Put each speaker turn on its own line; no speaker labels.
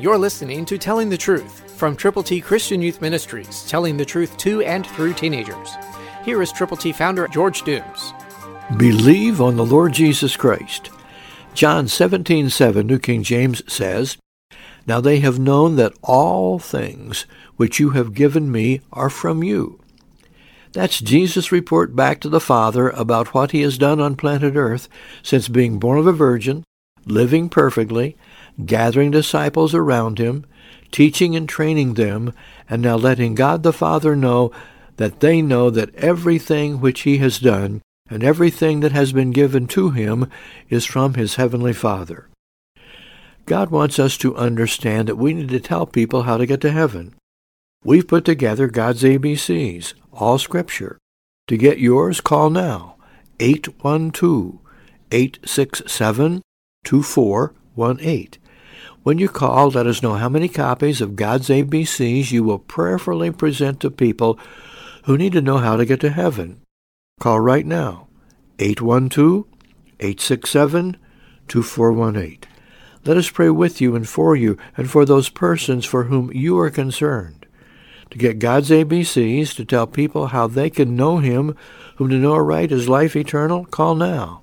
You're listening to Telling the Truth from Triple T Christian Youth Ministries, telling the truth to and through teenagers. Here is Triple T founder George Dooms.
Believe on the Lord Jesus Christ. John 17:7 New King James says, Now they have known that all things which you have given me are from you. That's Jesus' report back to the Father about what he has done on planet Earth since being born of a virgin, living perfectly, gathering disciples around him, teaching and training them, and now letting God the Father know that they know that everything which he has done and everything that has been given to him is from his heavenly Father. God wants us to understand that we need to tell people how to get to heaven. We've put together God's ABCs, all Scripture. To get yours, call now, 812-867-2418. When you call, let us know how many copies of God's ABCs you will prayerfully present to people who need to know how to get to heaven. Call right now, 812-867-2418. Let us pray with you and for you and for those persons for whom you are concerned. To get God's ABCs, to tell people how they can know Him, whom to know aright is life eternal, call now,